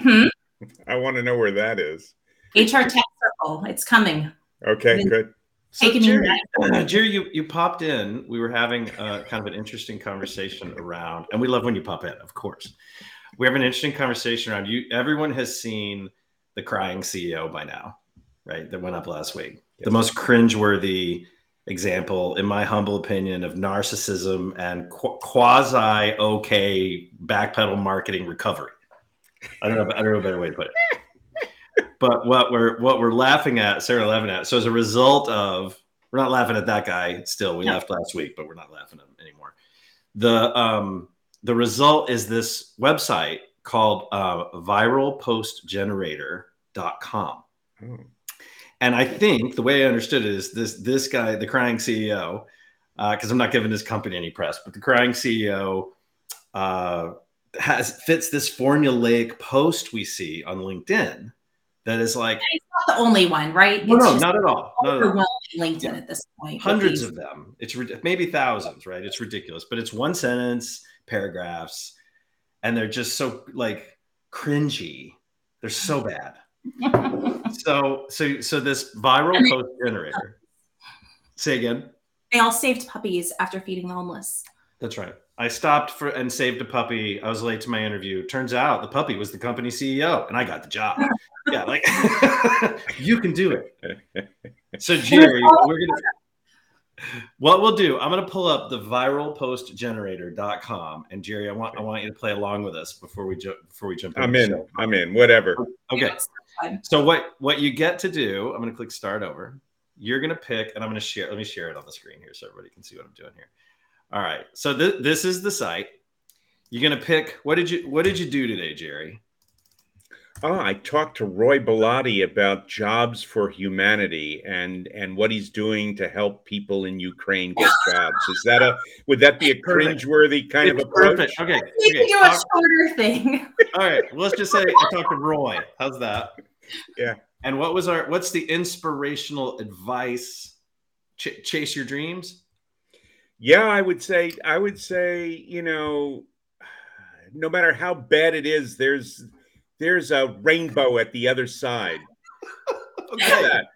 Hmm? I want to know where that is. HR Tech Circle. It's coming. Okay, Then- good. So Taking Jerry, you Jerry, you, you popped in. We were having a, kind of an interesting conversation around, and we love when you pop in, of course. We have an interesting conversation around you. Everyone has seen the crying CEO by now, right? That went up last week. The most cringeworthy example, in my humble opinion, of narcissism and qu- quasi okay backpedal marketing recovery. I don't know. I don't know a better way to put it but what we're what we're laughing at, Sarah laughing at. So as a result of we're not laughing at that guy still. We No. laughed last week, but we're not laughing at him anymore. The um the result is this website called uh, viralpostgenerator.com. Oh. And I think the way I understood it is this this guy, the crying CEO, because I'm not giving this company any press, but the crying CEO uh, has fits this formulaic post we see on LinkedIn that is like It's not the only one, right? no, It's no, not at all. Not at all. overwhelming LinkedIn Yeah. at this point. Hundreds of them. It's maybe thousands, right? It's ridiculous, but it's one sentence, paragraphs, and they're just so like cringy. They're so bad. So, so, so this viral they- post generator. Say again. they all saved puppies after feeding the homeless. That's right. I stopped for and saved a puppy. I was late to my interview. Turns out the puppy was the company CEO, and I got the job. yeah, like you can do it. So Jerry, we're gonna. What we'll do, I'm gonna pull up the viralpostgenerator.com, and Jerry, I want I want you to play along with us before we jump before we jump. I'm into in. I'm in. Whatever. Okay. Yes. So what what you get to do, I'm going to click start over. You're going to pick, and I'm going to share. Let me share it on the screen here so everybody can see what I'm doing here. All right. So th- this is the site. You're going to pick. What did you What did you do today, Jerry? Oh, I talked to Roy Bellotti about jobs for humanity and and what he's doing to help people in Ukraine get jobs. Is that a would that be a Perfect. cringeworthy kind of It's approach? perfect. Okay. We okay. can do a Talk- shorter thing. all right. Well, let's just say I talked to Roy. How's that? Yeah. And what was our? What's the inspirational advice? Ch- chase your dreams. Yeah, I would say I would say, you know, no matter how bad it is, there's there's a rainbow at the other side. Okay. How's that?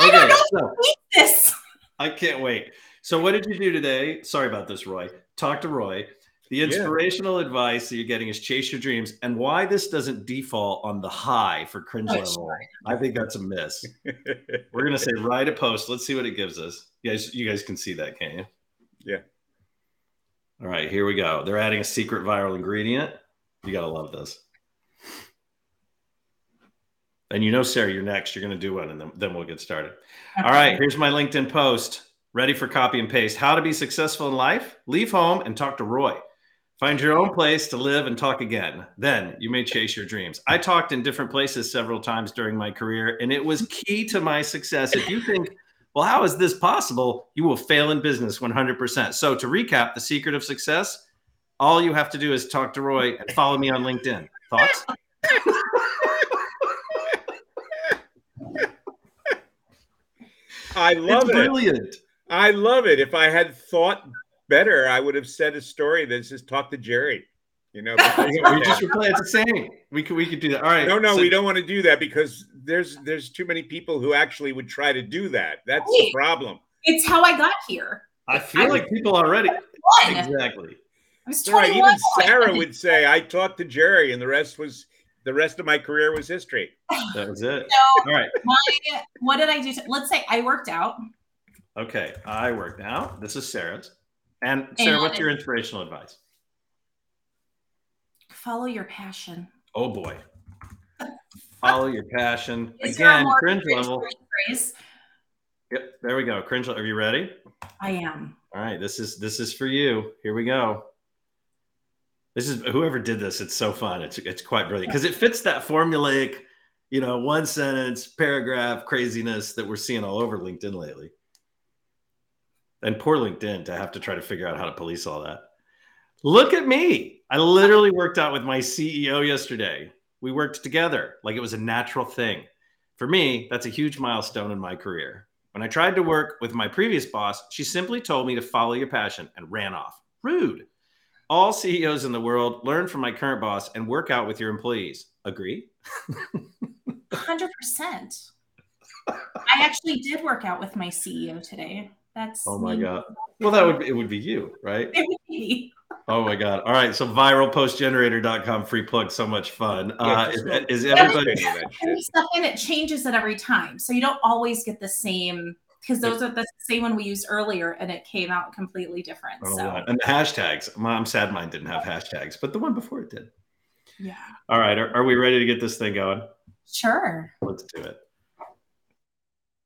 I don't Okay, know so- this. I can't wait. So, what did you do today? Sorry about this, Roy. Talk to Roy. The Yeah. inspirational advice that you're getting is chase your dreams, and why this doesn't default on the high for cringe Oh, level. I think that's a miss. We're gonna say write a post. Let's see what it gives us. You guys, you guys can see that, can't you? Yeah. All right, here we go. They're adding a secret viral ingredient. You gotta love this. And you know, Sarah, you're next. You're gonna do one, and then, then we'll get started. All right, here's my LinkedIn post. Ready for copy and paste. How to be successful in life? Leave home and talk to Roy. Find your own place to live and talk again. Then you may chase your dreams. I talked in different places several times during my career, and it was key to my success. If you think, well, how is this possible? You will fail in business 100%. So, to recap, the secret of success all you have to do is talk to Roy and follow me on LinkedIn. Thoughts? I love it's it. brilliant. I love it. If I had thought better, I would have said a story that says talk to Jerry. You know, We just replay it the same. We could we could do that. All right. no, no, so- we don't want to do that because there's there's too many people who actually would try to do that. That's the problem. It's how I got here. I feel like people already One. exactly. I was That's right. Even Sarah would say, "I talked to Jerry," and the rest was the rest of my career was history. That was it. So All right. my, what did I do? To, let's say I worked out. Okay. I worked out. This is Sarah's. And Sarah, what's your inspirational advice? Follow your passion. Oh boy. Follow your passion. Is there a Again, cringe level. phrase? Yep, there we go. Cringe. level. Are you ready? I am. All right. This is this is for you. Here we go. This is whoever did this. It's so fun. It's it's quite brilliant because it fits that formulaic, you know, one sentence paragraph craziness that we're seeing all over LinkedIn lately. And poor LinkedIn to have to try to figure out how to police all that. Look at me. I literally worked out with my CEO yesterday. We worked together like it was a natural thing. For me, that's a huge milestone in my career. When I tried to work with my previous boss, she simply told me to follow your passion and ran off. Rude. All CEOs in the world learn from my current boss and work out with your employees. Agree? 100%. I actually did work out with my CEO today. That's Oh my me. god. Well, that would it would be you, right? It would be. Oh my god. All right. So viralpostgenerator.com free plug so much fun. Uh, just is, is everybody And stuff and it changes it every time. So you don't always get the same because those are the same one we used earlier and it came out completely different. Oh, so God. and the hashtags. I'm sad mine didn't have hashtags, but the one before it did. yeah. All right. Are, are we ready to get this thing going? Sure. Let's do it.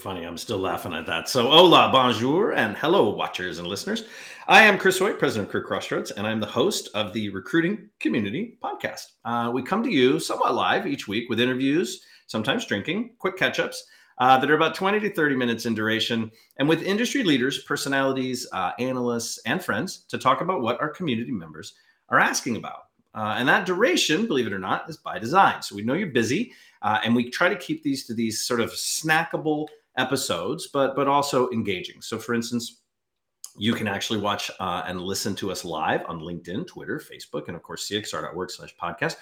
Funny. I'm still laughing at that. So, hola, bonjour, and hello, watchers and listeners. I am Chris Hoyt, president of CareerXroads, and I'm the host of the Recruiting Community Podcast. Uh, we come to you somewhat live each week with interviews, sometimes drinking, quick catch ups uh, that are about 20 to 30 minutes in duration, and with industry leaders, personalities, uh, analysts, and friends to talk about what our community members are asking about. Uh, and that duration, believe it or not, is by design. So we know you're busy. Uh, and we try to keep these to these sort of snackable episodes, but but also engaging. So, for instance, you can actually watch uh, and listen to us live on LinkedIn, Twitter, Facebook, and of course cxr.org/podcast,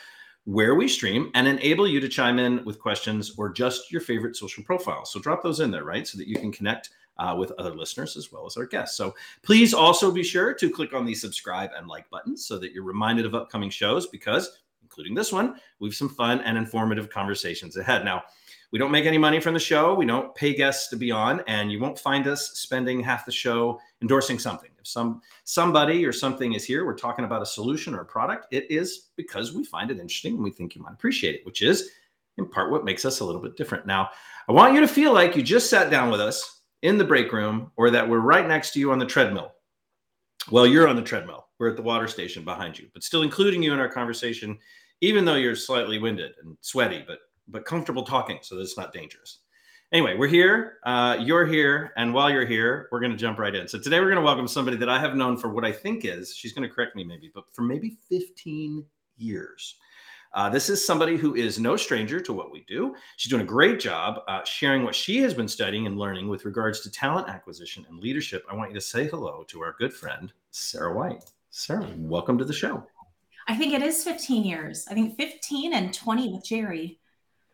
where we stream and enable you to chime in with questions or just your favorite social profile. So drop those in there, right, so that you can connect. Uh, with other listeners as well as our guests. So please also be sure to click on the subscribe and like buttons so that you're reminded of upcoming shows because including this one, we have some fun and informative conversations ahead. Now, we don't make any money from the show. We don't pay guests to be on, and you won't find us spending half the show endorsing something. If some somebody or something is here, we're talking about a solution or a product, it is because we find it interesting and we think you might appreciate it, which is in part what makes us a little bit different. Now, I want you to feel like you just sat down with us in the break room or that we're right next to you on the treadmill. Well, you're on the treadmill. We're at the water station behind you, but still including you in our conversation, even though you're slightly winded and sweaty, but but comfortable talking, so that it's not dangerous. Anyway, we're here. Uh, you're here, and while you're here, we're going to jump right in. So today we're going to welcome somebody that I have known for what I think is she's going to correct me maybe, but for maybe 15 years. Uh, this is somebody who is no stranger to what we do. She's doing a great job uh, sharing what she has been studying and learning with regards to talent acquisition and leadership. I want you to say hello to our good friend, Sarah White. Sarah, welcome to the show. I think it is 15 years. I think 15 and 20 with Jerry.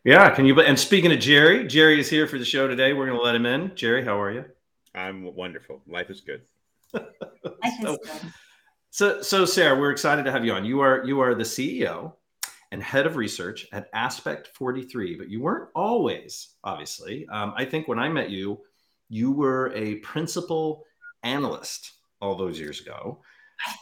Yeah, can you? And speaking of Jerry, Jerry is here for the show today. We're going to let him in. Jerry, how are you? I'm wonderful. Life is good. Life So- is good. So, so Sarah, we're excited to have you on. You are you are the CEO and head of research at Aspect 43, but you weren't always, obviously. Um, I think when I met you, you were a principal analyst all those years ago. I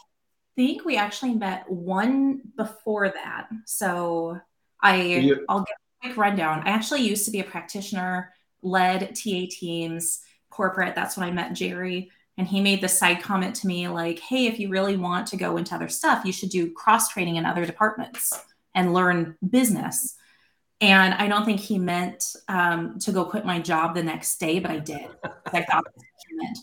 think we actually met one before that. So I You- I'll give a quick rundown. I actually used to be a practitioner, led TA teams, corporate. That's when I met Jerry. And he made this side comment to me like, hey, if you really want to go into other stuff, you should do cross training in other departments and learn business. And I don't think he meant um, to go quit my job the next day, but I did. I thought he meant.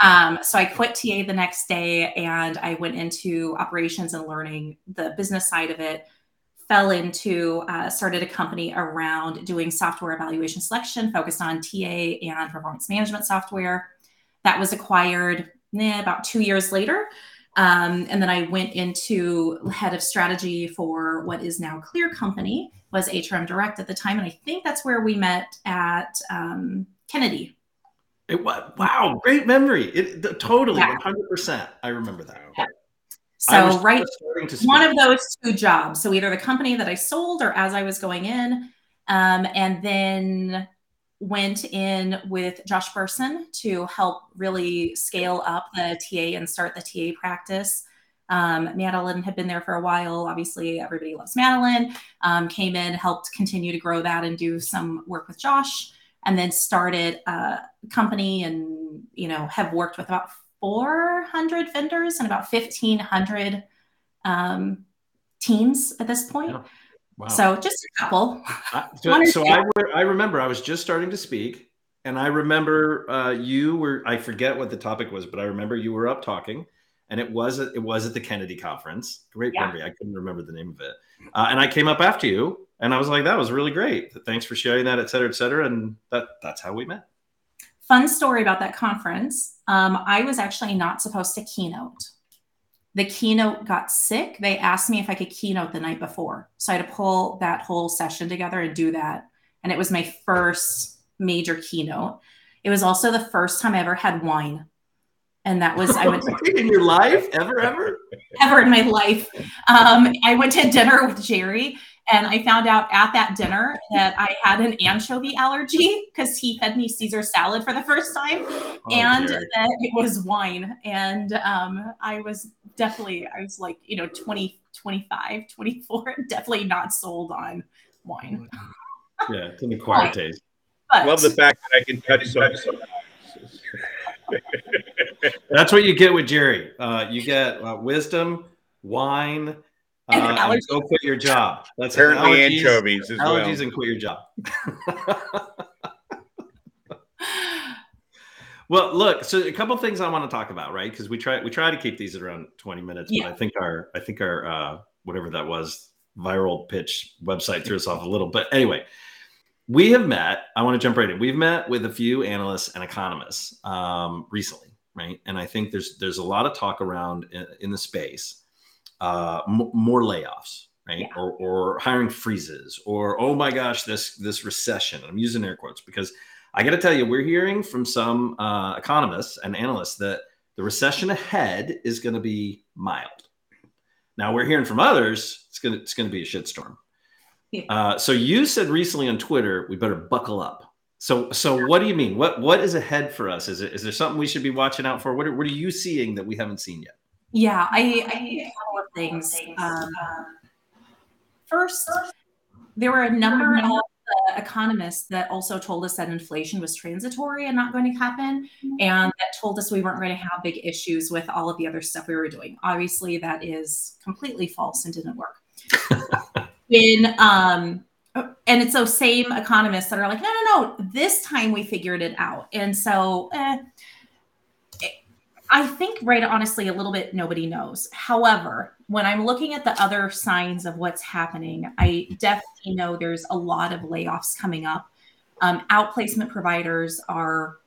Um, so I quit TA the next day and I went into operations and learning the business side of it. Fell into, uh, started a company around doing software evaluation selection, focused on TA and performance management software. That was acquired eh, about two years later. Um, and then I went into head of strategy for what is now Clear Company, was HRM Direct at the time. And I think that's where we met at um, Kennedy. It was wow, great memory. It the- totally Yeah. 100%. I remember that. Wow. So right just starting to one of those two jobs. So either the company that I sold or as I was going in, um, and then went in with Josh Bersin to help really scale up the TA and start the TA practice. Um, Madeline had been there for a while. Obviously, everybody loves Madeline. Um, came in, helped continue to grow that and do some work with Josh, and then started a company and you know have worked with about 400 vendors and about 1,500 um, teams at this point. Yeah. Wow. So just a couple. So, so I, I remember I was just starting to speak, and I remember uh, you were. I forget what the topic was, but I remember you were up talking, and it was it was at the Kennedy conference. Great yeah. memory. I couldn't remember the name of it, uh, and I came up after you, and I was like, "That was really great. Thanks for sharing that, et cetera, et cetera." And that that's how we met. Fun story about that conference. Um, I was actually not supposed to keynote the keynote got sick. They asked me if I could keynote the night before. So I had to pull that whole session together and do that. And it was my first major keynote. It was also the first time I ever had wine. And that was I went to, in your life ever ever ever in my life. Um, I went to dinner with Jerry and I found out at that dinner that I had an anchovy allergy because he fed me Caesar salad for the first time oh, and dear. that it was wine. And um, I was definitely, I was like, you know, 20, 25, 24, definitely not sold on wine. yeah, it's an acquired taste. But, Love the fact that I can touch so. That's what you get with Jerry. Uh, you get uh, wisdom, wine, uh, and go quit your job. That's apparently allergies, anchovies as allergies well. and quit your job. well, look. So a couple things I want to talk about, right? Because we try we try to keep these at around twenty minutes, yeah. but I think our I think our uh, whatever that was viral pitch website threw us off a little. But anyway, we have met. I want to jump right in. We've met with a few analysts and economists um, recently, right? And I think there's there's a lot of talk around in, in the space uh, m- more layoffs, right? Yeah. Or, or hiring freezes, or oh my gosh, this this recession. I'm using air quotes because I got to tell you, we're hearing from some uh, economists and analysts that the recession ahead is going to be mild. Now we're hearing from others it's going to it's going to be a shitstorm. Yeah. Uh, so you said recently on Twitter we better buckle up. So so what do you mean? What what is ahead for us? Is it is there something we should be watching out for? What are, what are you seeing that we haven't seen yet? Yeah, I, I think a couple of things. Um, first, there were a number of economists that also told us that inflation was transitory and not going to happen, and that told us we weren't going to have big issues with all of the other stuff we were doing. Obviously, that is completely false and didn't work. Um, and it's those same economists that are like, no, no, no, this time we figured it out, and so. Eh, I think, right, honestly, a little bit nobody knows. However, when I'm looking at the other signs of what's happening, I definitely know there's a lot of layoffs coming up. Um, outplacement providers are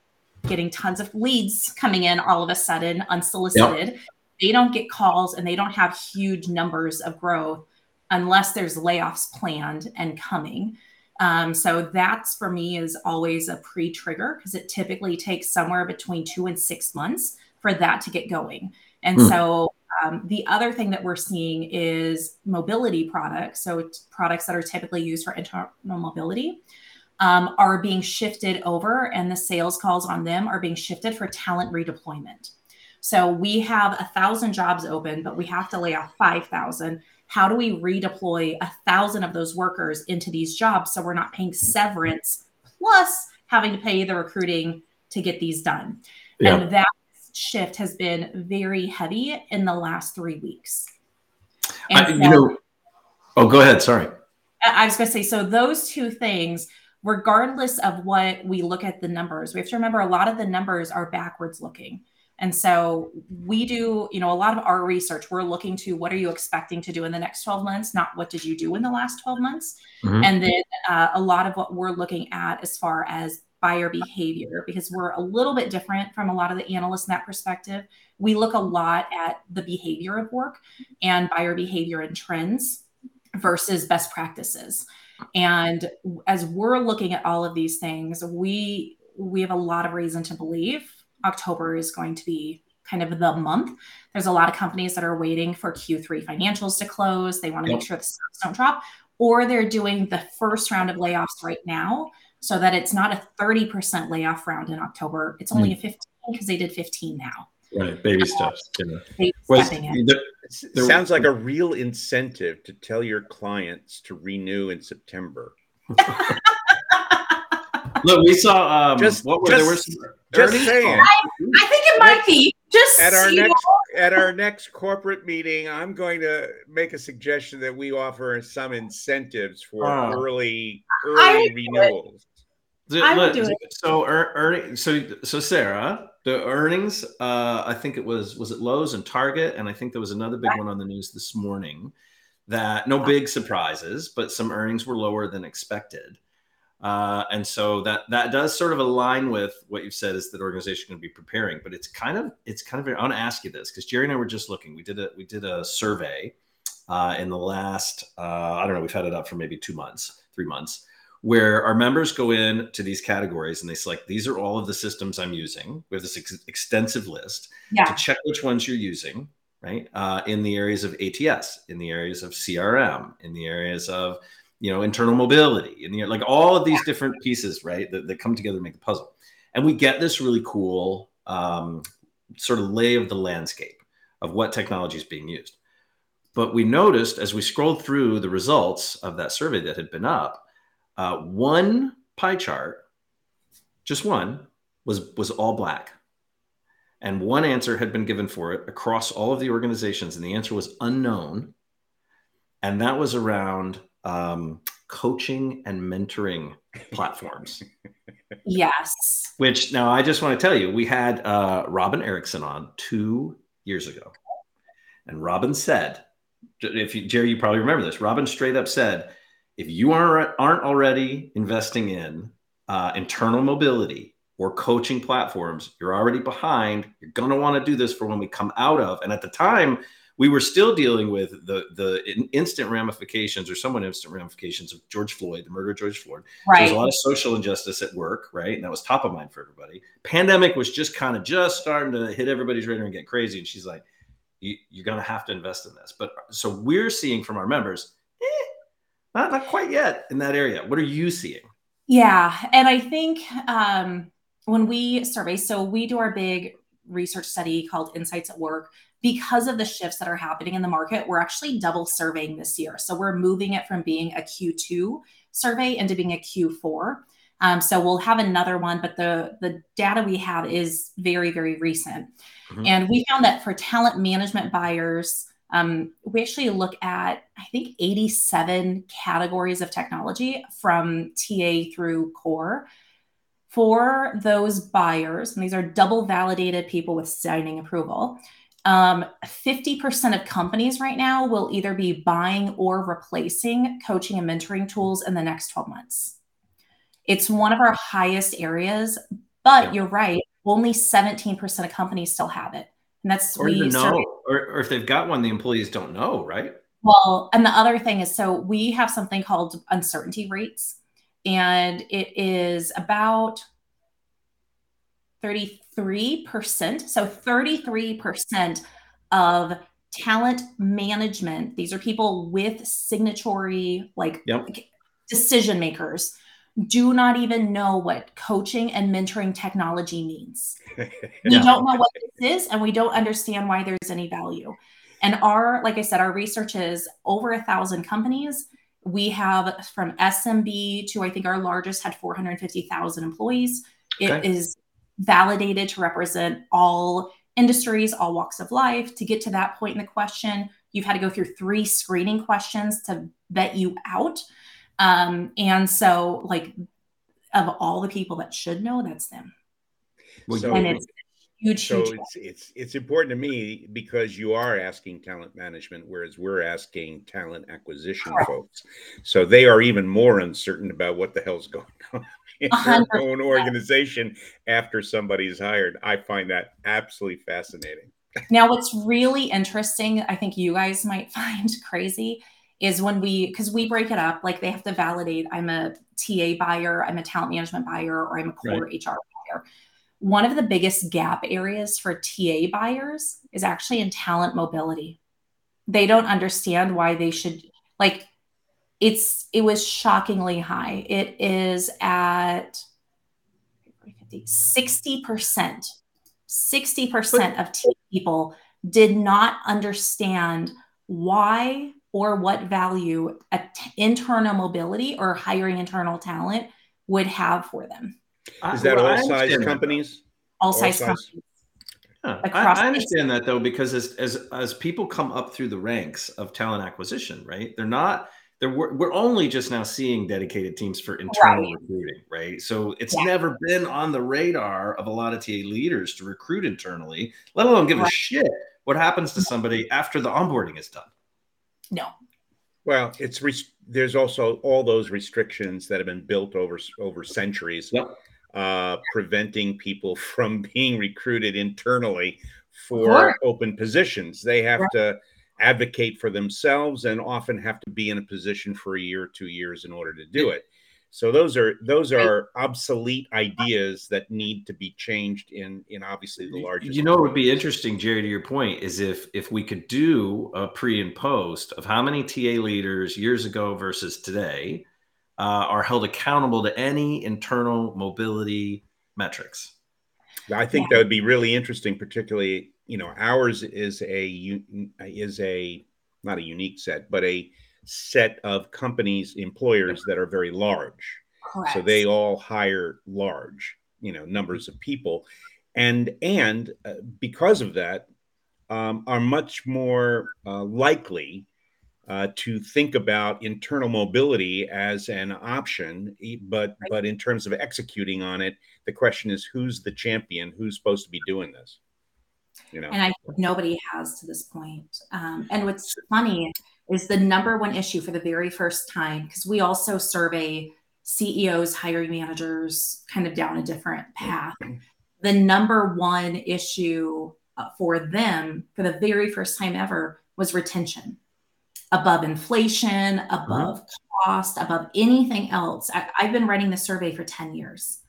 getting tons of leads coming in all of a sudden, unsolicited. Yep. They don't get calls and they don't have huge numbers of growth unless there's layoffs planned and coming. Um, so that's for me is always a pre-trigger because it typically takes somewhere between two and six months for that to get going. And mm. so um, the other thing that we're seeing is mobility products. So products that are typically used for internal mobility um, are being shifted over, and the sales calls on them are being shifted for talent redeployment. So we have a thousand jobs open, but we have to lay off 5,000. How do we redeploy a thousand of those workers into these jobs so we're not paying severance plus having to pay the recruiting to get these done? Yeah. And that shift has been very heavy in the last three weeks. I, so, know, oh, go ahead. Sorry. I was going to say, so those two things, regardless of what we look at the numbers, we have to remember a lot of the numbers are backwards looking. And so we do, you know, a lot of our research, we're looking to what are you expecting to do in the next 12 months, not what did you do in the last 12 months. Mm-hmm. And then uh, a lot of what we're looking at as far as buyer behavior because we're a little bit different from a lot of the analysts in that perspective. We look a lot at the behavior of work and buyer behavior and trends versus best practices. And as we're looking at all of these things, we we have a lot of reason to believe October is going to be kind of the month. There's a lot of companies that are waiting for Q3 financials to close. They want to yep. make sure the stocks don't drop, or they're doing the first round of layoffs right now so that it's not a 30% layoff round in October. It's only mm. a 15 because they did 15 now. Right, baby steps. Baby Was, the, sounds like a real incentive to tell your clients to renew in September. Look, we saw um, just what were just, there were some just saying. I, I, think it might be just at our next know. at our next corporate meeting, I'm going to make a suggestion that we offer some incentives for Oh. early early would do it. renewals. So, I would do it. so earning so so Sarah, the earnings uh I think it was was it Lowe's and Target and I think there was another big one on the news this morning that no big surprises, but some earnings were lower than expected. Uh, and so that that does sort of align with what you've said is that organization going to be preparing, but it's kind of it's kind of I want to ask you this because Jerry and I were just looking. We did a we did a survey uh, in the last uh, I don't know we've had it up for maybe two months, three months, where our members go in to these categories and they select these are all of the systems I'm using. We have this ex- extensive list Yeah. to check which ones you're using, right? Uh, in the areas of ATS, in the areas of CRM, in the areas of you know internal mobility, in the like all of these different pieces, right, that, that come together to make the puzzle. And we get this really cool um, sort of lay of the landscape of what technology is being used. But we noticed as we scrolled through the results of that survey that had been up, uh, one pie chart, just one, was was all black, and one answer had been given for it across all of the organizations, and the answer was unknown, and that was around um, coaching and mentoring platforms. Yes. Which now I just want to tell you, we had uh, Robin Erickson on two years ago, and Robin said, if you, Jerry, you probably remember this. Robin straight up said, if you aren't aren't already investing in uh, internal mobility or coaching platforms, you're already behind. You're to want to do this for when we come out of. And at the time, we were still dealing with the the instant ramifications or somewhat instant ramifications of George Floyd, the murder of George Floyd. So There's a lot of social injustice at work, right? And that was top of mind for everybody. Pandemic was just kind of just starting to hit everybody's radar and get crazy. And she's like, you, you're to have to invest in this. But so we're seeing from our members, not, not quite yet in that area. What are you seeing? Yeah. And I think um, when we survey, so we do our big research study called Insights at Work. Because of the shifts that are happening in the market, we're actually double surveying this year. So we're moving it from being a Q2 survey into being a Q4. Um, so we'll have another one, but the the data we have is very very recent, Mhm. and we found that for talent management buyers, um, we actually look at I think 87 categories of technology from TA through core. For those buyers, and these are double validated people with signing approval, um, 50% of companies right now will either be buying or replacing coaching and mentoring tools in the next 12 months. It's one of our highest areas, but Yeah. you're right, only 17% of companies still have it. And that's Or we know, or, or if they've got one, the employees don't know, right? well, and the other thing is so we have something called uncertainty rates, and it is about 33%. So 33% of talent management, these are people with signatory, like Yep. decision makers, do not even know what coaching and mentoring technology means. We Yeah. don't know what this is, and we don't understand why there's any value. And our, like I said, our research is over a thousand companies. We have from SMB to I think our largest had 450,000 employees. It is Okay. validated to represent all industries, all walks of life. To get to that point in the question, you've had to go through three screening questions to vet you out. Um, and so, like, of all the people that should know, that's them. So- And it's huge, so huge. it's it's it's important to me because you are asking talent management whereas we're asking talent acquisition Correct. folks so they are even more uncertain about what the hell's going on in their own organization after somebody's hired i find that absolutely fascinating Now, what's really interesting, I think you guys might find crazy, is when we, because we break it up, like they have to validate I'm a TA buyer, I'm a talent management buyer, or I'm a core HR buyer. One of the biggest gap areas for TA buyers is actually in talent mobility. They don't understand why they should, like, it's, it was shockingly high. It is at 60%. 60% of TA people did not understand why or what value a t- internal mobility or hiring internal talent would have for them. I- is that well, all size understand that. companies All All size size. companies. Yeah, I, I, understand that though, because as, as as people come up through the ranks of talent acquisition, right? They're not there we're, we're only just now seeing dedicated teams for internal right. recruiting, right? So it's yeah. never been on the radar of a lot of TA leaders to recruit internally, let alone give right. a shit what happens to somebody after the onboarding is done. No. Well, it's there's also all those restrictions that have been built over over centuries, yep. uh, preventing people from being recruited internally for open positions. They have right. to advocate for themselves and often have to be in a position for a year or two years in order to do it. So those are those are obsolete ideas that need to be changed in in obviously the largest. You know, it would be interesting, Jerry, to your point, is if if we could do a pre and post of how many TA leaders years ago versus today uh, are held accountable to any internal mobility metrics. I think that would be really interesting, particularly you know ours is a is a not a unique set but a set of companies employers that are very large. Correct. so they all hire large you know numbers of people. And and uh, because of that um, are much more uh, likely uh, to think about internal mobility as an option but right. but in terms of executing on it the question is who's the champion? Who's supposed to be doing this? You know? And i nobody has to this point. Um, and what's funny is the number one issue for the very first time because we also survey ceos hiring managers kind of down a different path. The number one issue uh, for them for the very first time ever was retention. Above inflation above mm-hmm. cost above anything else. I, i've been running the survey for 10 years.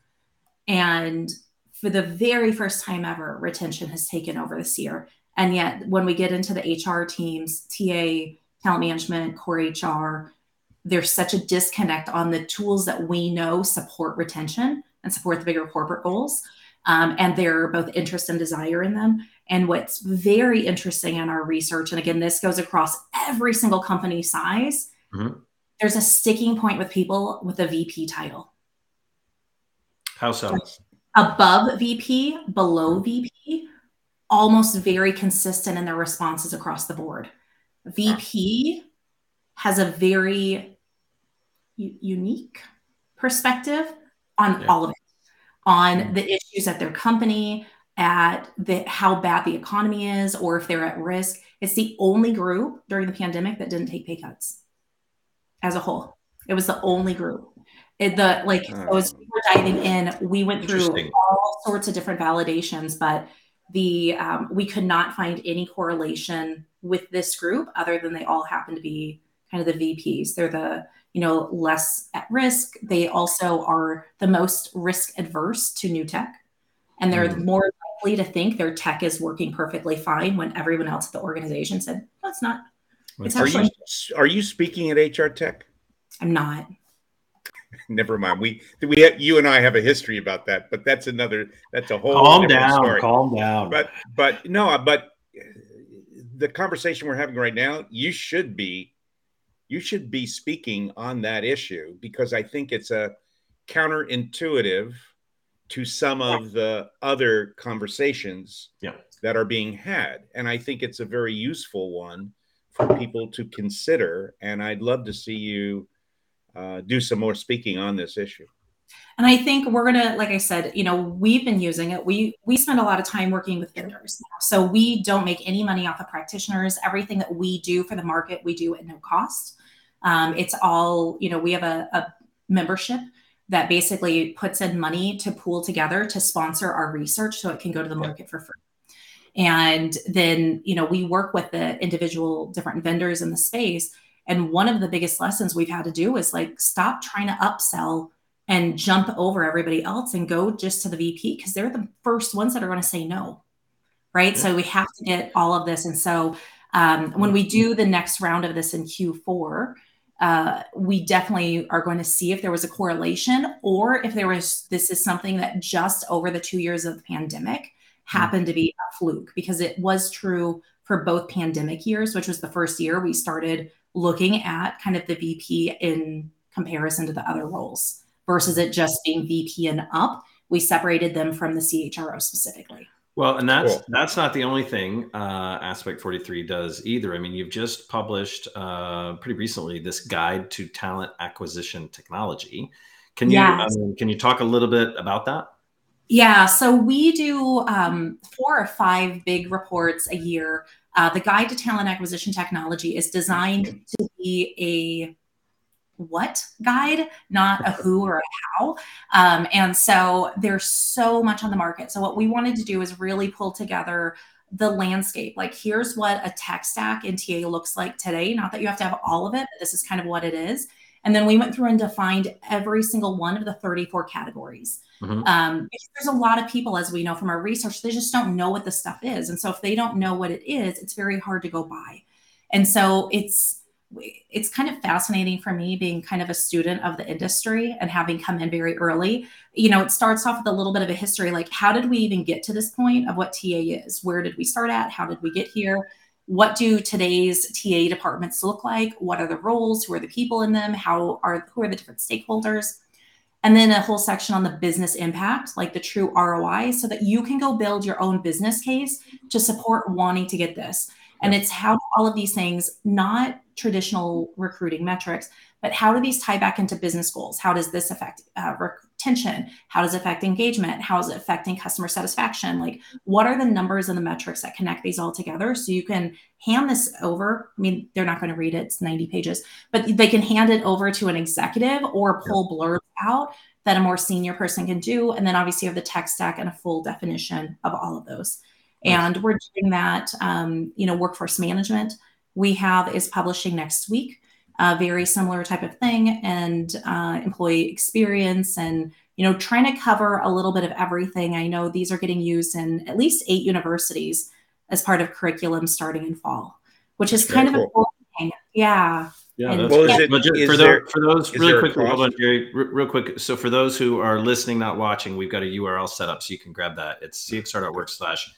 And for the very first time ever, retention has taken over this year. And yet, when we get into the HR teams, TA, talent management, core HR, there's such a disconnect on the tools that we know support retention and support the bigger corporate goals. Um, and are both interest and desire in them. And what's very interesting in our research, and again, this goes across every single company size, mm-hmm. there's a sticking point with people with a VP title. How so? above VP, below VP, almost very consistent in their responses across the board. VP has a very u- unique perspective on yeah. all of it, on mm-hmm. the issues at their company, at the how bad the economy is, or if they're at risk. It's the only group during the pandemic that didn't take pay cuts as a whole. It was the only group. It, the like so as we were diving in, we went through all sorts of different validations, but the um, we could not find any correlation with this group other than they all happen to be kind of the VPs. They're the you know less at risk. They also are the most risk adverse to new tech, and they're mm. more likely to think their tech is working perfectly fine when everyone else at the organization said, "No, it's not." It's are you are you speaking at HR Tech? I'm not. never mind. We we have, you and I have a history about that, but that's another. That's a whole. Calm down. Story. Calm down. But but no, but the conversation we're having right now, you should be, you should be speaking on that issue because I think it's a counterintuitive to some of the other conversations yeah. that are being had, and I think it's a very useful one for people to consider. And I'd love to see you uh, do some more speaking on this issue. And I think we're gonna, like I said, you know, we've been using it. We we spend a lot of time working with vendors now, so we don't make any money off of practitioners. Everything that we do for the market, we do at no cost. Um, it's all, you know, we have a, a membership that basically puts in money to pool together to sponsor our research, so it can go to the market for free. And then, you know, we work with the individual different vendors in the space and one of the biggest lessons we've had to do is like stop trying to upsell and jump over everybody else and go just to the VP because they're the first ones that are going to say no. Right. Yeah. So we have to get all of this. And so um, when we do the next round of this in Q4, uh, we definitely are going to see if there was a correlation or if there was this is something that just over the two years of the pandemic happened to be a fluke because it was true for both pandemic years, which was the first year we started looking at kind of the VP in comparison to the other roles versus it just being VP and up. We separated them from the CHRO specifically. Well, and that's cool. that's not the only thing uh, Aspect 43 does either. I mean, you've just published uh, pretty recently this guide to talent acquisition technology. Can you yes. um, can you talk a little bit about that? Yeah, so we do um, four or five big reports a year. Uh, the Guide to Talent Acquisition Technology is designed to be a what guide, not a who or a how. Um, and so there's so much on the market. So what we wanted to do is really pull together the landscape. Like here's what a tech stack in TA looks like today. Not that you have to have all of it, but this is kind of what it is. And then we went through and defined every single one of the 34 categories. Mm-hmm. Um, there's a lot of people, as we know from our research, they just don't know what the stuff is. And so if they don't know what it is, it's very hard to go by. And so it's it's kind of fascinating for me being kind of a student of the industry and having come in very early. You know, it starts off with a little bit of a history like, how did we even get to this point of what TA is? Where did we start at? How did we get here? What do today's TA departments look like? What are the roles? Who are the people in them? How are who are the different stakeholders? And then a whole section on the business impact, like the true ROI, so that you can go build your own business case to support wanting to get this. And it's how all of these things, not traditional recruiting metrics, but how do these tie back into business goals? How does this affect uh, retention? How does it affect engagement? How is it affecting customer satisfaction? Like, what are the numbers and the metrics that connect these all together so you can hand this over? I mean, they're not going to read it, it's 90 pages, but they can hand it over to an executive or pull blurbs out that a more senior person can do. And then obviously you have the tech stack and a full definition of all of those. And we're doing that, um, you know, workforce management we have is publishing next week, a very similar type of thing, and uh, employee experience, and you know, trying to cover a little bit of everything. I know these are getting used in at least eight universities as part of curriculum starting in fall, which is kind of cool. a cool thing. Yeah. Yeah, well, is it, is for, there, those, for those really quickly, hold on, Jerry, real quick. So for those who are listening, not watching, we've got a URL set up so you can grab that. It's cxr.work slash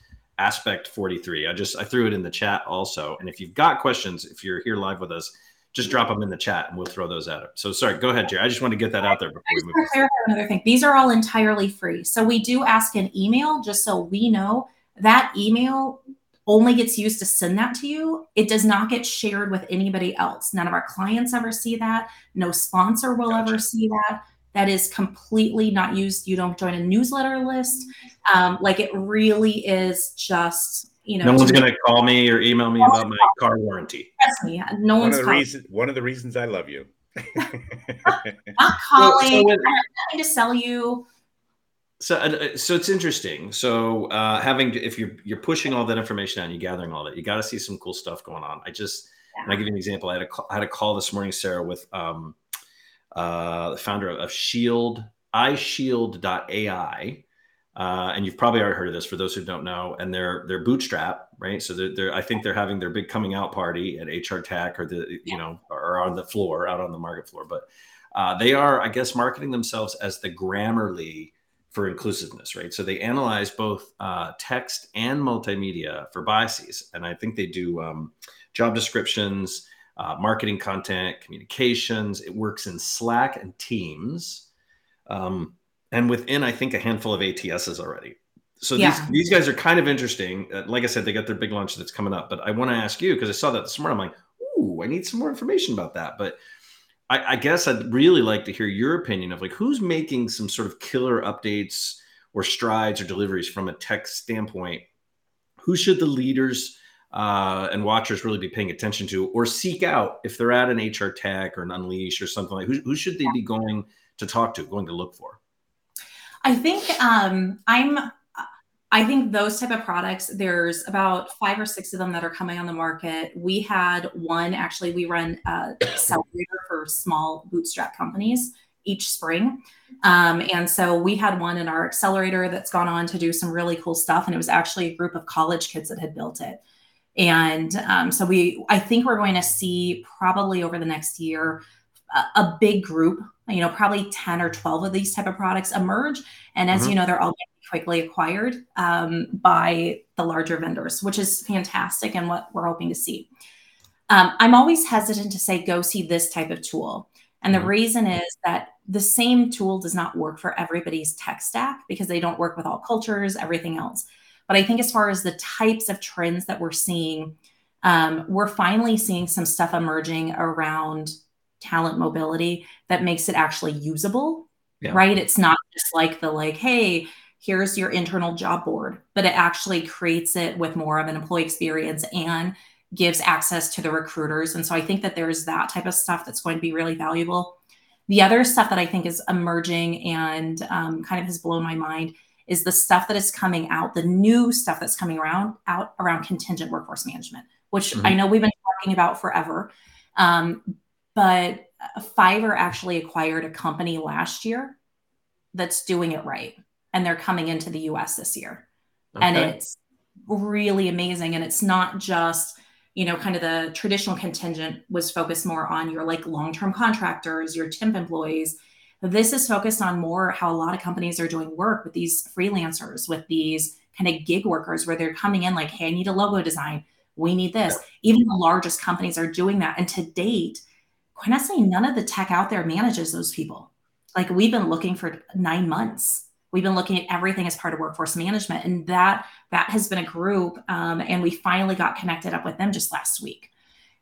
aspect 43 i just i threw it in the chat also. And if you've got questions if you're here live with us just drop them in the chat and we'll throw those at it. so sorry go ahead jerry. I just want to get that out there before we move clarify another thing. These are all entirely free. So we do ask an email just so we know. That email only gets used to send that to you. It does not get shared with anybody else. None of our clients ever see that. No sponsor will gotcha. ever see that that is completely not used. You don't join a newsletter list. Um, like it really is just you know. No one's going to call me or email me about my car warranty. Trust me, yeah. no one one's. Of the reason, one of the reasons I love you. not calling. So, so when, trying to sell you. So, uh, so it's interesting. So, uh, having if you're you're pushing all that information out, and you're gathering all that, you got to see some cool stuff going on. I just, yeah. I give you an example. I had a I had a call this morning, Sarah, with um, uh, the founder of Shield, iShield.ai. Uh, and you've probably already heard of this for those who don't know. And they're they're bootstrap, right? So they're, they're I think they're having their big coming out party at HR Tech or the you know or on the floor out on the market floor. But uh, they are, I guess, marketing themselves as the Grammarly for inclusiveness, right? So they analyze both uh, text and multimedia for biases, and I think they do um, job descriptions uh, marketing content, communications. It works in Slack and Teams. Um, and within, I think, a handful of ATSs already. So yeah. these, these guys are kind of interesting. Uh, like I said, they got their big launch that's coming up. But I want to ask you because I saw that this morning. I'm like, ooh, I need some more information about that. But I, I guess I'd really like to hear your opinion of like who's making some sort of killer updates or strides or deliveries from a tech standpoint. Who should the leaders uh, and watchers really be paying attention to or seek out if they're at an HR tech or an unleash or something like who, who should they be going to talk to, going to look for? I think um, I'm I think those type of products, there's about five or six of them that are coming on the market. We had one actually, we run a accelerator for small bootstrap companies each spring. Um, and so we had one in our accelerator that's gone on to do some really cool stuff. And it was actually a group of college kids that had built it. And um, so we, I think we're going to see probably over the next year a, a, big group, you know, probably 10 or 12 of these type of products emerge. And as mm-hmm. you know, they're all quickly acquired um, by the larger vendors, which is fantastic and what we're hoping to see. Um, I'm always hesitant to say, go see this type of tool. And the mm-hmm. reason is that the same tool does not work for everybody's tech stack because they don't work with all cultures, everything else. But I think as far as the types of trends that we're seeing, um, we're finally seeing some stuff emerging around talent mobility that makes it actually usable, yeah. right? It's not just like the like, hey, here's your internal job board, but it actually creates it with more of an employee experience and gives access to the recruiters. And so I think that there's that type of stuff that's going to be really valuable. The other stuff that I think is emerging and um, kind of has blown my mind is the stuff that is coming out, the new stuff that's coming around out around contingent workforce management, which mm-hmm. I know we've been talking about forever. Um, but Fiverr actually acquired a company last year that's doing it right, and they're coming into the U.S. this year, okay. and it's really amazing. And it's not just you know, kind of the traditional contingent was focused more on your like long term contractors, your temp employees. This is focused on more how a lot of companies are doing work with these freelancers, with these kind of gig workers where they're coming in like, hey, I need a logo design. We need this. Even the largest companies are doing that. And to date, quite honestly, none of the tech out there manages those people. Like we've been looking for nine months we've been looking at everything as part of workforce management and that that has been a group um, and we finally got connected up with them just last week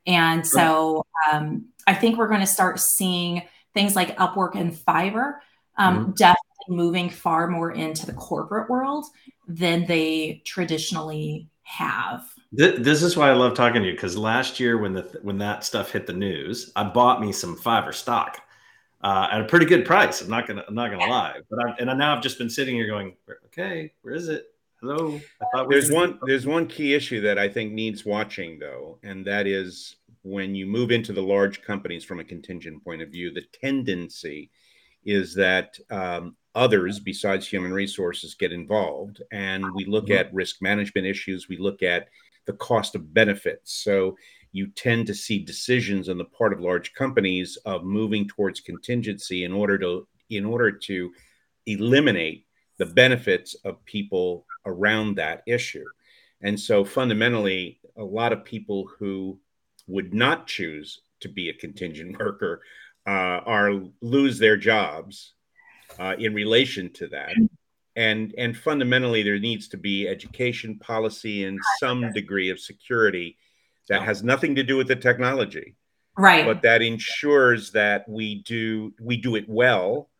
and so um, i think we're going to start seeing things like upwork and fiverr um, mm-hmm. definitely moving far more into the corporate world than they traditionally have this is why i love talking to you because last year when the when that stuff hit the news i bought me some fiverr stock uh, at a pretty good price. I'm not gonna I'm not gonna lie, but I'm, and now I've just been sitting here going, okay, where is it? Hello. there's one there's one key issue that I think needs watching though, and that is when you move into the large companies from a contingent point of view, the tendency is that um, others besides human resources get involved, and we look mm-hmm. at risk management issues. We look at the cost of benefits. So you tend to see decisions on the part of large companies of moving towards contingency in order to in order to eliminate the benefits of people around that issue. And so fundamentally, a lot of people who would not choose to be a contingent worker uh, are lose their jobs uh, in relation to that. And, and fundamentally, there needs to be education policy and some degree of security that has nothing to do with the technology. Right. But that ensures that we do we do it well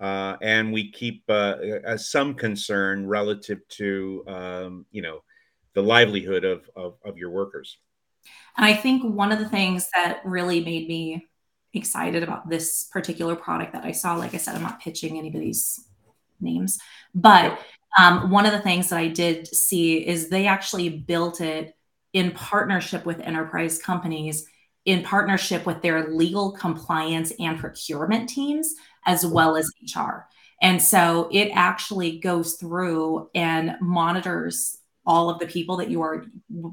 uh, and we keep uh, some concern relative to um, you know the livelihood of, of, of your workers and i think one of the things that really made me excited about this particular product that i saw like i said i'm not pitching anybody's names but um, one of the things that i did see is they actually built it in partnership with enterprise companies, in partnership with their legal compliance and procurement teams, as well as HR. And so it actually goes through and monitors all of the people that you are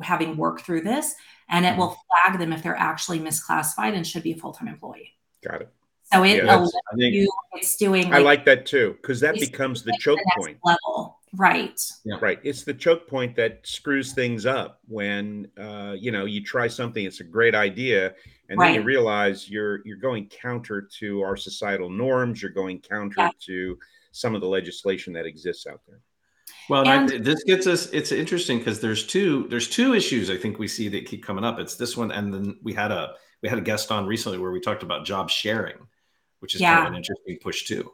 having work through this, and it will flag them if they're actually misclassified and should be a full time employee. Got it. So it yeah, you, it's doing. Like, I like that too because that becomes the choke the point. Level. Right. Yeah. Right. It's the choke point that screws things up when uh, you know you try something. It's a great idea, and right. then you realize you're you're going counter to our societal norms. You're going counter yeah. to some of the legislation that exists out there. Well, and, I, this gets us. It's interesting because there's two there's two issues I think we see that keep coming up. It's this one, and then we had a we had a guest on recently where we talked about job sharing, which is yeah. kind of an interesting push too.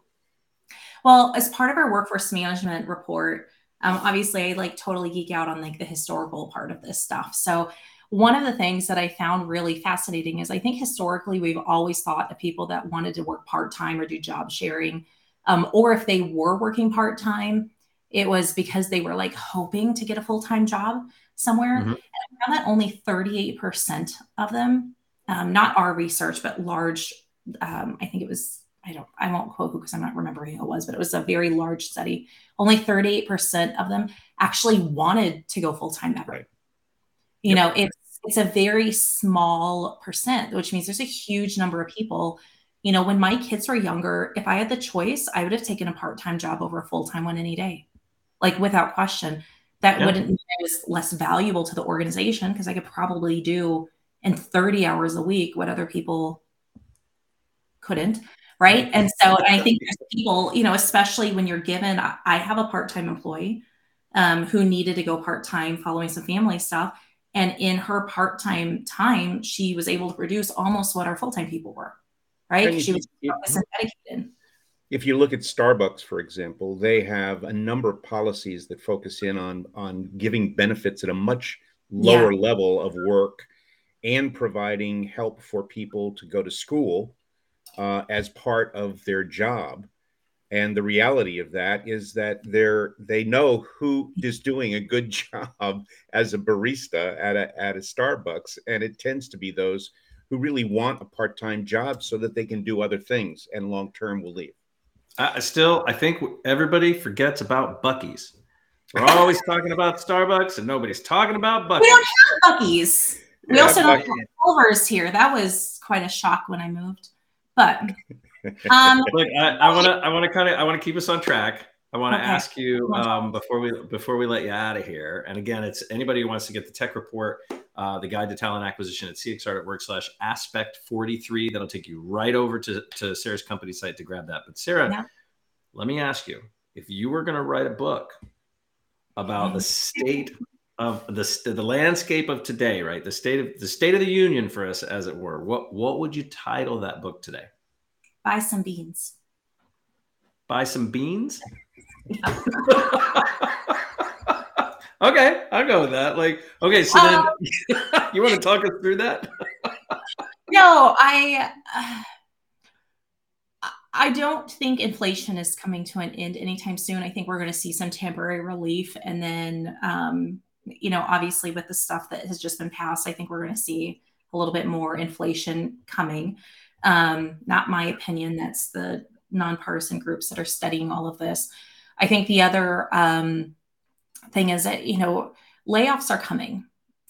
Well, as part of our workforce management report, um, obviously I like totally geek out on like the historical part of this stuff. So one of the things that I found really fascinating is I think historically we've always thought of people that wanted to work part time or do job sharing, um, or if they were working part time, it was because they were like hoping to get a full time job somewhere. Mm-hmm. And I found that only 38% of them, um, not our research, but large, um, I think it was I don't, I won't quote who because I'm not remembering who it was, but it was a very large study. Only 38% of them actually wanted to go full time ever. Right. You yep. know, it's it's a very small percent, which means there's a huge number of people. You know, when my kids were younger, if I had the choice, I would have taken a part time job over a full time one any day, like without question. That yep. wouldn't mean it was less valuable to the organization because I could probably do in 30 hours a week what other people couldn't right and so i think there's people you know especially when you're given i have a part-time employee um, who needed to go part time following some family stuff. And in her part time she was able to produce almost what our full time people were, right? She was dedicated. If you look at Starbucks, for example, they have a number of policies that focus in on on giving benefits at a much lower yeah. level of work and providing help for people to go to school uh, as part of their job. And the reality of that is that they're they know who is doing a good job as a barista at a at a Starbucks, and it tends to be those who really want a part-time job so that they can do other things and long term will leave. I still, I think everybody forgets about Buc-ee's. We're always talking about Starbucks, and nobody's talking about Buc-ee's. We don't have Buc-ee's. We yeah, also don't have Culver's here. That was quite a shock when I moved. But um, look, I want to, I want to kind of, I want to keep us on track. I want to okay. ask you um, before we before we let you out of here. And again, it's anybody who wants to get the tech report, uh, the guide to talent acquisition at CXR at work slash aspect 43. That'll take you right over to, to Sarah's company site to grab that. But Sarah, yeah. let me ask you, if you were going to write a book about the state of the the landscape of today, right? The state of the state of the union for us, as it were. What what would you title that book today? Buy some beans. Buy some beans. okay, I'll go with that. Like, okay, so then um, you want to talk us through that? no, I. Uh, I don't think inflation is coming to an end anytime soon. I think we're going to see some temporary relief, and then, um, you know, obviously with the stuff that has just been passed, I think we're going to see a little bit more inflation coming. Um, not my opinion. That's the nonpartisan groups that are studying all of this. I think the other um, thing is that, you know, layoffs are coming,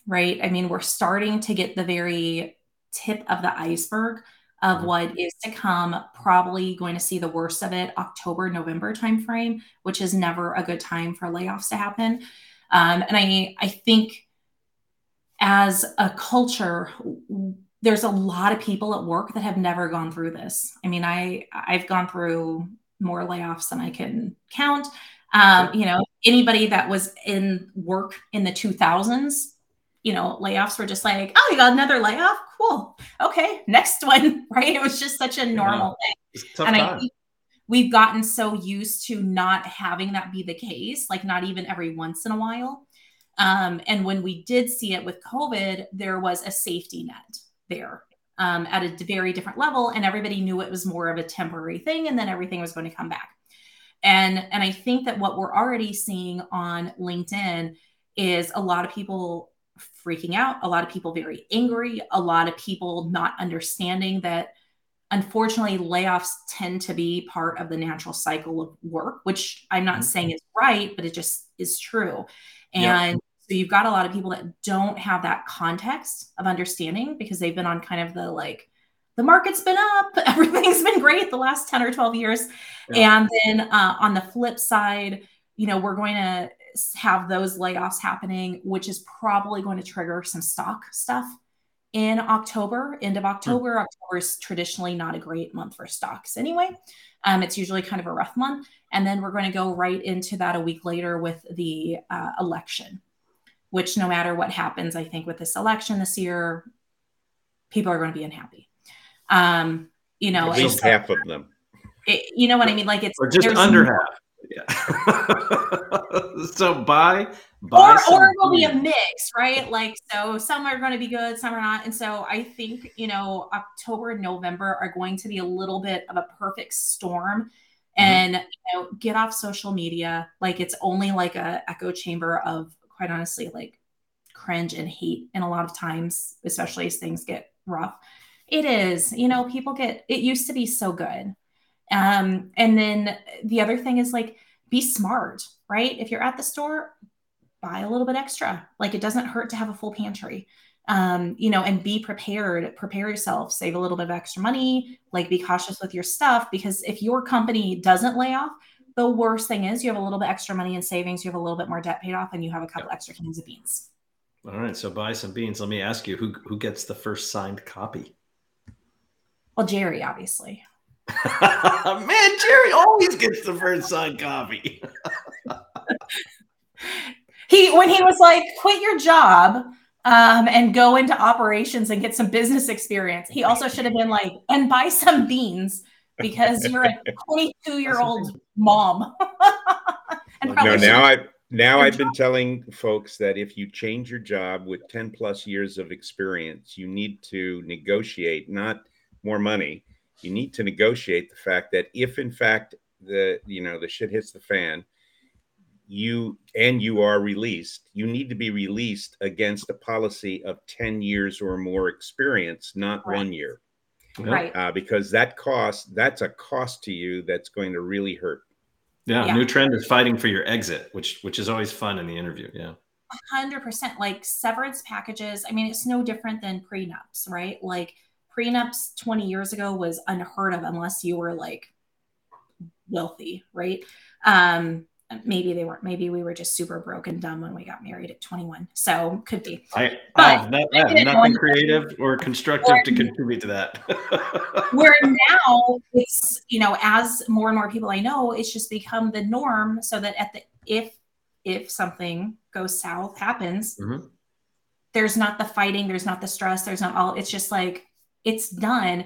right? I mean, we're starting to get the very tip of the iceberg of mm-hmm. what is to come probably going to see the worst of it october november timeframe which is never a good time for layoffs to happen um, and i i think as a culture there's a lot of people at work that have never gone through this. I mean, I I've gone through more layoffs than I can count. Um, you know, anybody that was in work in the 2000s, you know, layoffs were just like, oh, you got another layoff? Cool. Okay, next one, right? It was just such a normal yeah. thing. And time. I think we've gotten so used to not having that be the case, like not even every once in a while. Um, and when we did see it with COVID, there was a safety net there um, at a very different level and everybody knew it was more of a temporary thing and then everything was going to come back. And and i think that what we're already seeing on linkedin is a lot of people freaking out a lot of people very angry a lot of people not understanding that unfortunately layoffs tend to be part of the natural cycle of work which i'm not mm-hmm. saying is right but it just is true. And so you've got a lot of people that don't have that context of understanding because they've been on kind of the like, the market's been up, everything's been great the last 10 or 12 years. Yeah. And then uh, on the flip side, you know, we're going to have those layoffs happening, which is probably going to trigger some stock stuff in October, end of October. Mm. October is traditionally not a great month for stocks anyway. Um, it's usually kind of a rough month. And then we're going to go right into that a week later with the uh, election which no matter what happens, I think with this election this year, people are going to be unhappy. Um, you know, at least half of them. It, you know what I mean? Like it's or just under half. Yeah. so buy, buy or, or it will be a mix, right? Like so, some are going to be good, some are not, and so I think you know October and November are going to be a little bit of a perfect storm. Mm-hmm. And mm-hmm. you know, get off social media. Like it's only like a echo chamber of quite honestly like cringe and hate and a lot of times especially as things get rough. It is you know people get it used to be so good. Um and then the other thing is like be smart right? If you're at the store buy a little bit extra. Like it doesn't hurt to have a full pantry. Um you know and be prepared prepare yourself save a little bit of extra money like be cautious with your stuff because if your company doesn't lay off the worst thing is you have a little bit extra money in savings, you have a little bit more debt paid off, and you have a couple yep. extra cans of beans. All right, so buy some beans. Let me ask you, who who gets the first signed copy? Well, Jerry, obviously. Man, Jerry always gets the first signed copy. he when he was like, quit your job um, and go into operations and get some business experience. He also should have been like, and buy some beans because you're a 22 year old mom. no, now I now I've been telling folks that if you change your job with 10 plus years of experience, you need to negotiate not more money. You need to negotiate the fact that if in fact the you know the shit hits the fan, you and you are released, you need to be released against a policy of 10 years or more experience, not right. one year. Right. Uh, because that cost, that's a cost to you that's going to really hurt. Yeah, yeah. New trend is fighting for your exit, which which is always fun in the interview. Yeah. 100% like severance packages. I mean, it's no different than prenups, right? Like prenups 20 years ago was unheard of unless you were like wealthy, right? Um, maybe they weren't maybe we were just super broke and dumb when we got married at 21 so could be. I, I have, not, I have nothing creative or constructive to contribute to that. Where now it's you know as more and more people i know it's just become the norm so that at the if if something goes south happens mm-hmm. there's not the fighting there's not the stress there's not all it's just like it's done.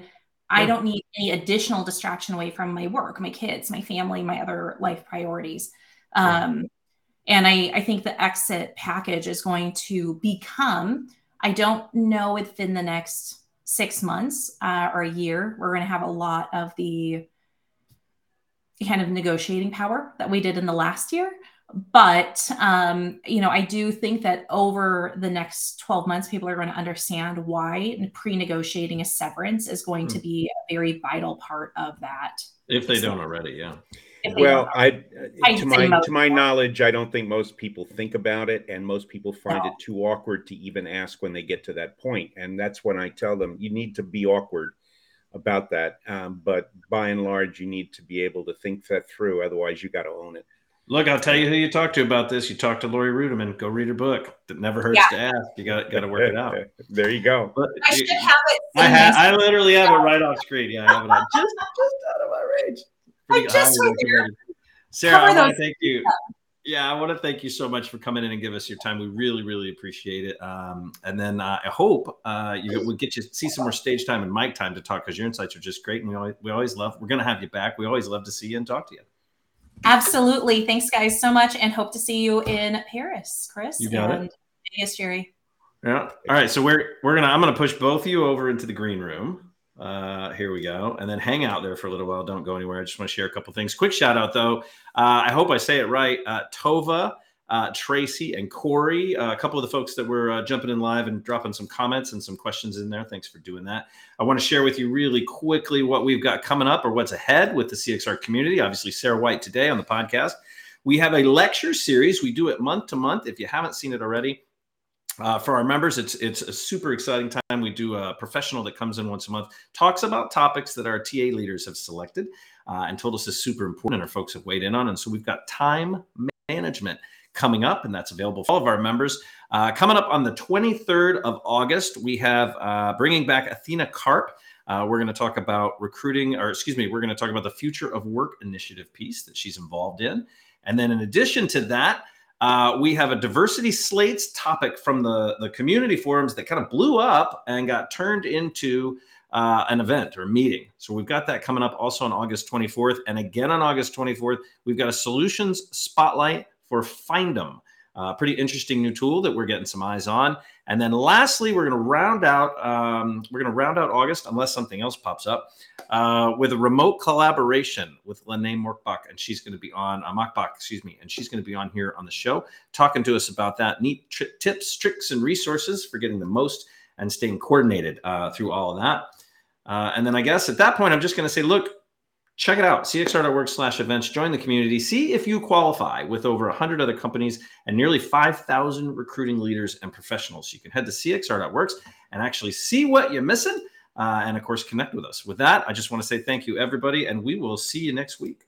I don't need any additional distraction away from my work, my kids, my family, my other life priorities. Um, and I, I think the exit package is going to become, I don't know within the next six months uh, or a year, we're going to have a lot of the kind of negotiating power that we did in the last year. But, um, you know, I do think that over the next 12 months, people are going to understand why pre negotiating a severance is going mm. to be a very vital part of that. If they don't already, yeah. Well, I, I to my to my knowledge, I don't think most people think about it, and most people find no. it too awkward to even ask when they get to that point. And that's when I tell them you need to be awkward about that. Um, but by and large, you need to be able to think that through. Otherwise, you got to own it. Look, I'll tell you who you talk to about this. You talk to Laurie Ruettimann. Go read her book. That never hurts yeah. to ask. You got got to work it out. there you go. But I you, should have it. I have. I literally have it right off screen. Yeah, I have it on just just out of my range. I just Sarah, I want to thank you. Yeah, I want to thank you so much for coming in and give us your time. We really, really appreciate it. Um, and then uh, I hope uh, you we'll get you see some more stage time and mic time to talk because your insights are just great, and we always we always love. We're going to have you back. We always love to see you and talk to you. Absolutely. Thanks, guys, so much, and hope to see you in Paris, Chris. You got it. Yes, Jerry. Yeah. All right. So we're we're gonna I'm gonna push both of you over into the green room. Uh, here we go. And then hang out there for a little while. Don't go anywhere. I just want to share a couple things. Quick shout out, though. Uh, I hope I say it right. Uh, Tova, uh, Tracy, and Corey, uh, a couple of the folks that were uh, jumping in live and dropping some comments and some questions in there. Thanks for doing that. I want to share with you really quickly what we've got coming up or what's ahead with the CXR community. Obviously, Sarah White today on the podcast. We have a lecture series. We do it month to month. If you haven't seen it already, uh, for our members, it's it's a super exciting time. We do a professional that comes in once a month, talks about topics that our TA leaders have selected uh, and told us is super important, and our folks have weighed in on. And so we've got time management coming up, and that's available for all of our members. Uh, coming up on the 23rd of August, we have uh, bringing back Athena Karp. Uh, we're going to talk about recruiting, or excuse me, we're going to talk about the future of work initiative piece that she's involved in. And then in addition to that, uh, we have a diversity slates topic from the, the community forums that kind of blew up and got turned into uh, an event or meeting. So we've got that coming up also on August 24th. And again on August 24th, we've got a solutions spotlight for Findem. Uh, pretty interesting new tool that we're getting some eyes on. And then lastly, we're going to round out um, we're going to round out August unless something else pops up uh, with a remote collaboration with Lene Morkbach, and she's going to be on uh, excuse me, and she's going to be on here on the show talking to us about that neat tri- tips, tricks, and resources for getting the most and staying coordinated uh, through all of that. Uh, and then I guess at that point, I'm just going to say, look, Check it out, cxr.work slash events. Join the community. See if you qualify with over 100 other companies and nearly 5,000 recruiting leaders and professionals. You can head to cxr.works and actually see what you're missing uh, and, of course, connect with us. With that, I just want to say thank you, everybody, and we will see you next week.